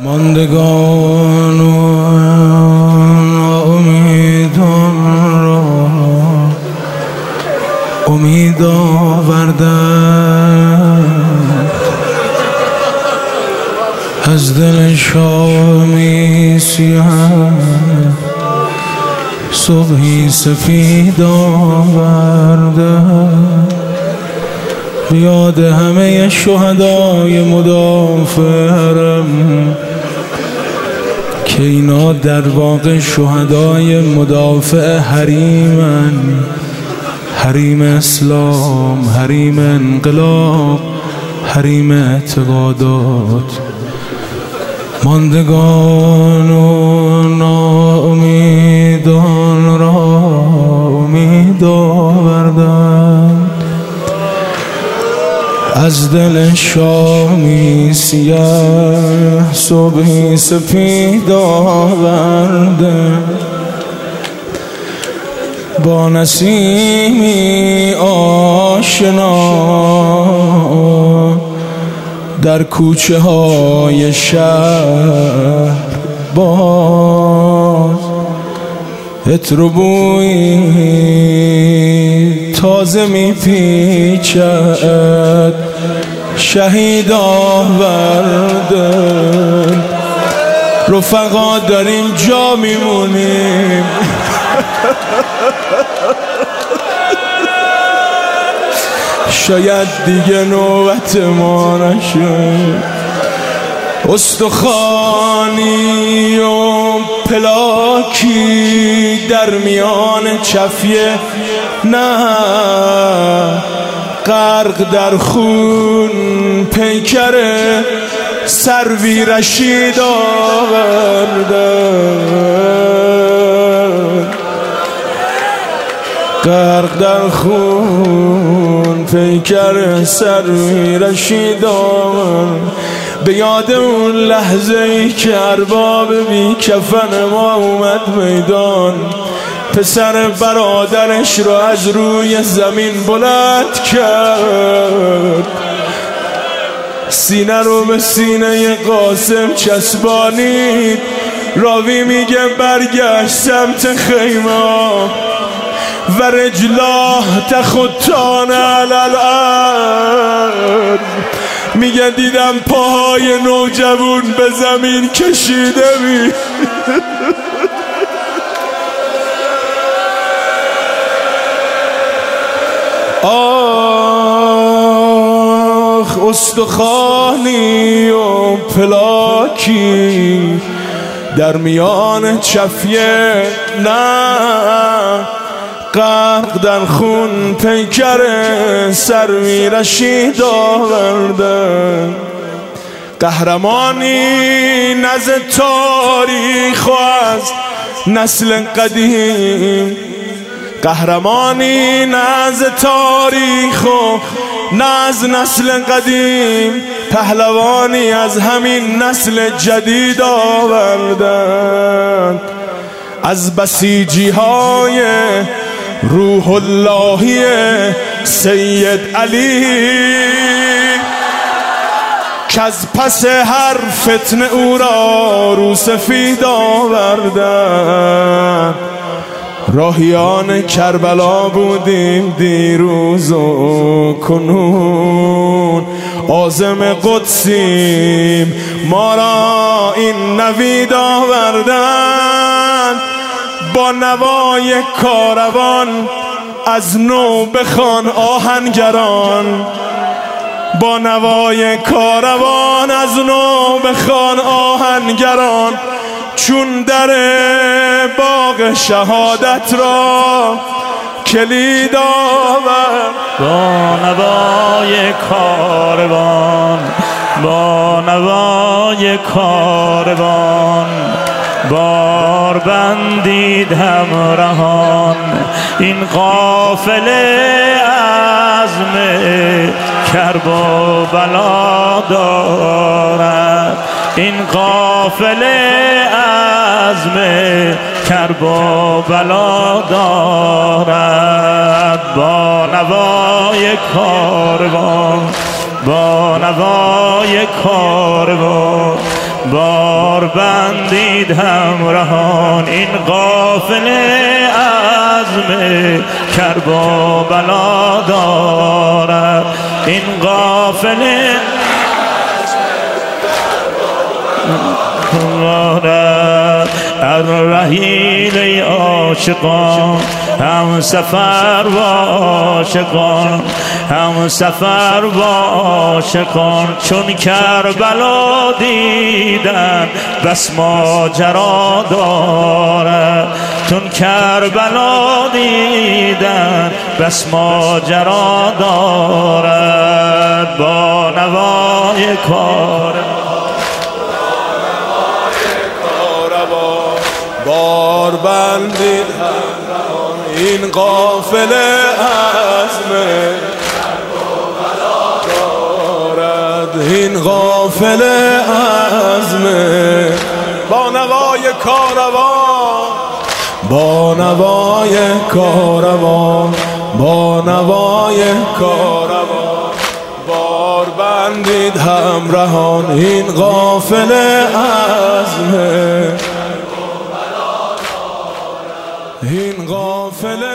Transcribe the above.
ماندگان و امیدان را امید آوردن از دل شامی سیه صبحی سفید یاد همه شهدای مدافع حرم که اینا در واقع شهدای مدافع حریمن. حریم اسلام حریم انقلاب حریم اعتقادات. ماندگان و از دل شامی سیاه صبحی سپید آورده. با نسیمی آشنا در کوچه های شهر اتربوی تازه میپیچد شهید آوردن. رفقا داریم جا میمونیم. شاید دیگه نوبت ما نشد استخانی و پلاکی در میان چفیه. نه غرق در خون پیکر سروی رشید آوردن غرق در خون پیکر سروی رشید آوردن به یاد اون لحظه ای که ارباب بی کفن ما اومد میدان. پسر برادرش رو از روی زمین بلند کرد. سینه رو به سینه قاسم چسبانید. راوی میگه برگشت سمت خیمه. و رجلاه تخطان علالارد میگه دیدم پاهای نوجوون به زمین کشیده می. آخ استخانی و پلاکی در میان چفیه نه. غرق در خون پیکر سروی رشید آوردن قهرمانی نز تاریخ از نسل قدیم. قهرمانی نز تاریخ و نز نسل قدیم. پهلوانی از همین نسل جدید آوردن. از بسیجی های روح اللهی سید علی. که از پس هر فتنه او را رو سفید آوردن راهیان کربلا بودیم دیروز و کنون. آزم قدسیم ما را این نوید آوردن نوای کاروان از نو بخوان آهنگران. با نوای کاروان از نو بخوان آهنگران. چون در باغ شهادت را کلید آورد با نوای کاروان با نوای کاروان. بار بندید همراهان. این قافله عزم کرب و بلا دارد. این قافله عزم کرب و بلا دارد. با نوای کاروان با نوای کاروان. بار بندید همراهان این قافل عزم کرب و بلا دارد. این قافل الرحیل ای عاشقان هم سفر و عاشقان. هم سفر و عاشقان چون کربلا دیدن بس ماجرا داره. چون کربلا دیدن بس ماجرا دارد با نوای کار. بار بندید این قافل عزم این قافل عزم. با نوای کاروان. با نوای کاروان با نوای کاروان. بار بندید همراهان این قافل عزم. این عزم